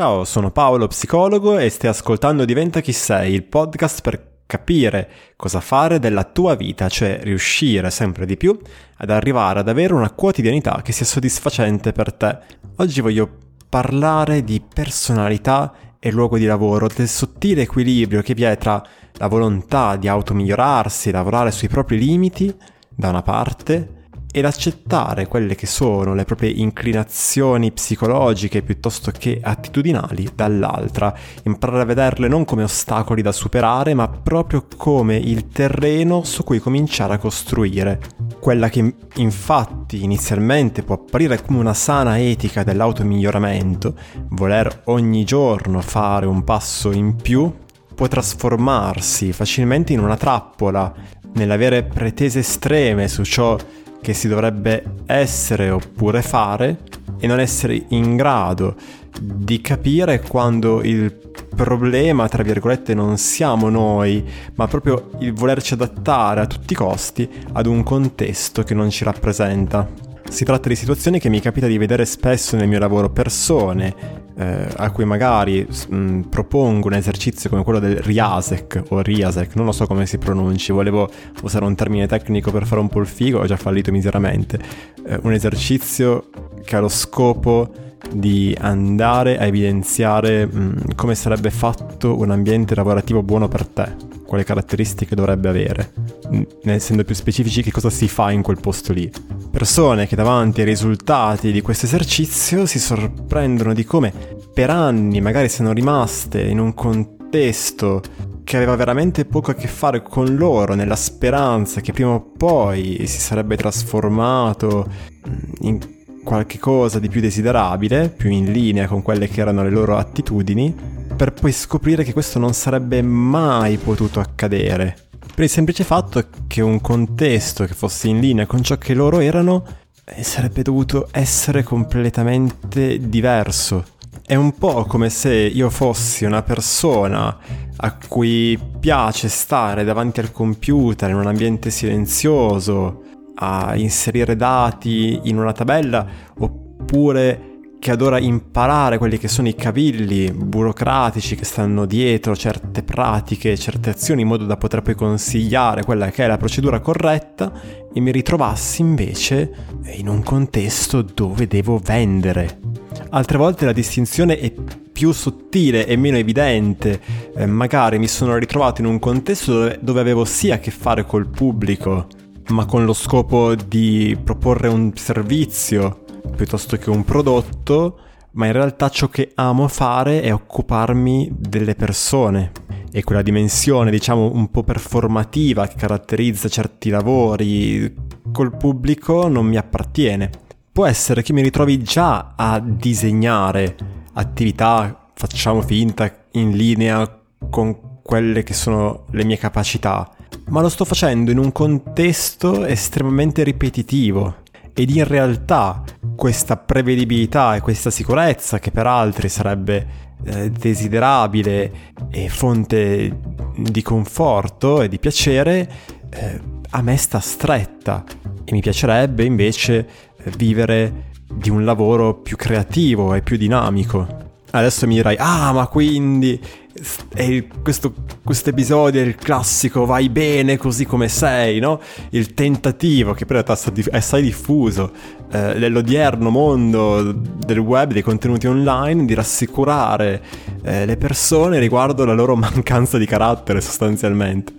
Ciao, sono Paolo, psicologo e stai ascoltando Diventa chi sei, il podcast per capire cosa fare della tua vita, cioè riuscire sempre di più ad arrivare ad avere una quotidianità che sia soddisfacente per te. Oggi voglio parlare di personalità e luogo di lavoro, del sottile equilibrio che vi è tra la volontà di automigliorarsi, lavorare sui propri limiti, da una parte, ed accettare quelle che sono le proprie inclinazioni psicologiche piuttosto che attitudinali dall'altra, imparare a vederle non come ostacoli da superare, ma proprio come il terreno su cui cominciare a costruire. Quella che infatti inizialmente può apparire come una sana etica dell'automiglioramento, voler ogni giorno fare un passo in più, può trasformarsi facilmente in una trappola, nell'avere pretese estreme su ciò che si dovrebbe essere oppure fare e non essere in grado di capire quando il problema, tra virgolette, non siamo noi, ma proprio il volerci adattare a tutti i costi ad un contesto che non ci rappresenta. Si tratta di situazioni che mi capita di vedere spesso nel mio lavoro, persone eh, a cui magari mh, propongo un esercizio come quello del Riasec o Riasec, non lo so come si pronunci, volevo usare un termine tecnico per fare un po' il figo, ho già fallito miseramente, eh, un esercizio che ha lo scopo di andare a evidenziare mh, come sarebbe fatto un ambiente lavorativo buono per te quale caratteristiche dovrebbe avere, essendo più specifici che cosa si fa in quel posto lì. Persone che davanti ai risultati di questo esercizio si sorprendono di come per anni magari siano rimaste in un contesto che aveva veramente poco a che fare con loro, nella speranza che prima o poi si sarebbe trasformato in qualche cosa di più desiderabile, più in linea con quelle che erano le loro attitudini, per poi scoprire che questo non sarebbe mai potuto accadere. Per il semplice fatto che un contesto che fosse in linea con ciò che loro erano eh, sarebbe dovuto essere completamente diverso. È un po' come se io fossi una persona a cui piace stare davanti al computer in un ambiente silenzioso, a inserire dati in una tabella, oppure che adora imparare quelli che sono i cavilli burocratici che stanno dietro certe pratiche, certe azioni in modo da poter poi consigliare quella che è la procedura corretta e mi ritrovassi invece in un contesto dove devo vendere. Altre volte la distinzione è più sottile e meno evidente, eh, magari mi sono ritrovato in un contesto dove, dove avevo sia a che fare col pubblico, ma con lo scopo di proporre un servizio piuttosto che un prodotto, ma in realtà ciò che amo fare è occuparmi delle persone. E quella dimensione, diciamo, un po' performativa che caratterizza certi lavori col pubblico non mi appartiene. Può essere che mi ritrovi già a disegnare attività, facciamo finta, in linea con quelle che sono le mie capacità, ma lo sto facendo in un contesto estremamente ripetitivo ed in realtà questa prevedibilità e questa sicurezza che per altri sarebbe eh, desiderabile e fonte di conforto e di piacere, eh, a me sta stretta e mi piacerebbe invece vivere di un lavoro più creativo e più dinamico. Adesso mi dirai, ah ma quindi il, questo episodio è il classico vai bene così come sei, no? Il tentativo che però è assai diffuso eh, nell'odierno mondo del web, dei contenuti online, di rassicurare eh, le persone riguardo la loro mancanza di carattere sostanzialmente.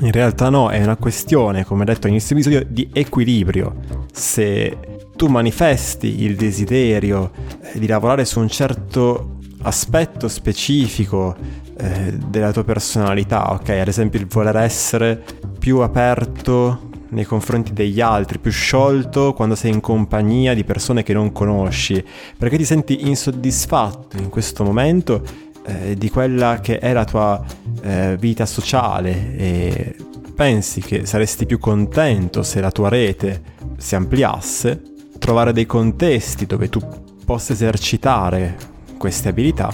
In realtà no, è una questione, come detto all'inizio episodio, di equilibrio. Se tu manifesti il desiderio eh, di lavorare su un certo aspetto specifico eh, della tua personalità, ok? Ad esempio il voler essere più aperto nei confronti degli altri, più sciolto quando sei in compagnia di persone che non conosci, perché ti senti insoddisfatto in questo momento eh, di quella che è la tua eh, vita sociale e pensi che saresti più contento se la tua rete si ampliasse, trovare dei contesti dove tu possa esercitare queste abilità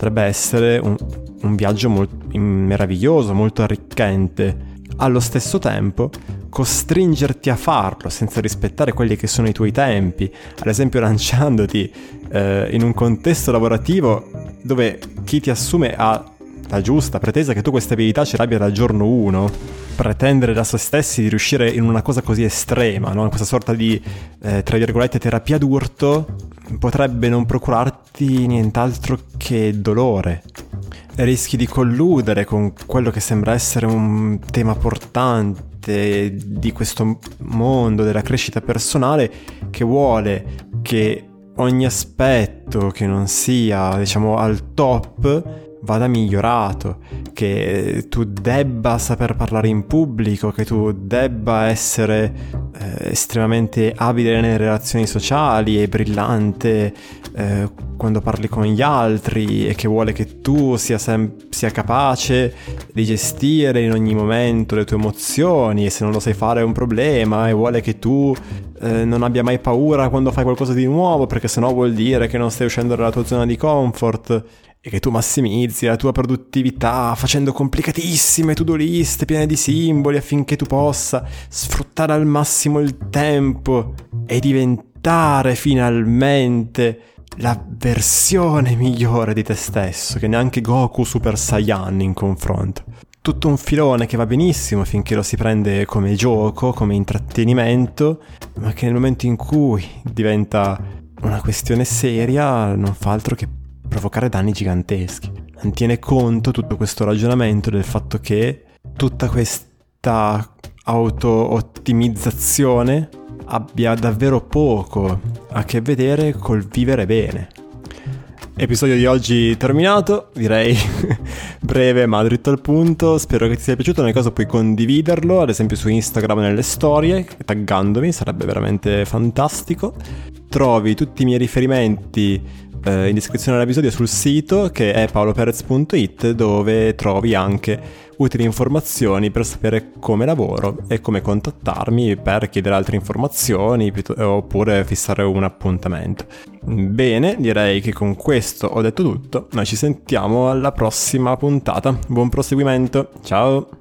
potrebbe essere un, un viaggio molto meraviglioso, molto arricchente. Allo stesso tempo, costringerti a farlo senza rispettare quelli che sono i tuoi tempi, ad esempio lanciandoti eh, in un contesto lavorativo dove chi ti assume ha la giusta pretesa che tu queste abilità ce l'abbia dal giorno 1, pretendere da se stessi di riuscire in una cosa così estrema, no? questa sorta di, eh, tra virgolette, terapia d'urto, potrebbe non procurarti nient'altro che dolore. Rischi di colludere con quello che sembra essere un tema portante di questo mondo della crescita personale che vuole che ogni aspetto che non sia, diciamo, al top vada migliorato, che tu debba saper parlare in pubblico, che tu debba essere eh, estremamente abile nelle relazioni sociali e brillante eh, quando parli con gli altri e che vuole che tu sia, sem- sia capace di gestire in ogni momento le tue emozioni e se non lo sai fare è un problema e vuole che tu eh, non abbia mai paura quando fai qualcosa di nuovo perché sennò vuol dire che non stai uscendo dalla tua zona di comfort e che tu massimizzi la tua produttività facendo complicatissime to-do list piene di simboli affinché tu possa sfruttare al massimo il tempo e diventare finalmente la versione migliore di te stesso, che neanche Goku Super Saiyan in confronto. Tutto un filone che va benissimo finché lo si prende come gioco, come intrattenimento, ma che nel momento in cui diventa una questione seria non fa altro che provocare danni giganteschi. Non tiene conto tutto questo ragionamento del fatto che tutta questa auto-ottimizzazione abbia davvero poco a che vedere col vivere bene. Episodio di oggi terminato, direi breve ma dritto al punto, spero che ti sia piaciuto, nel caso puoi condividerlo, ad esempio su Instagram nelle storie, taggandomi, sarebbe veramente fantastico. Trovi tutti i miei riferimenti eh, in descrizione all'episodio sul sito che è paoloperez.it dove trovi anche utili informazioni per sapere come lavoro e come contattarmi per chiedere altre informazioni oppure fissare un appuntamento. Bene, direi che con questo ho detto tutto, noi ci sentiamo alla prossima puntata. Buon proseguimento, ciao!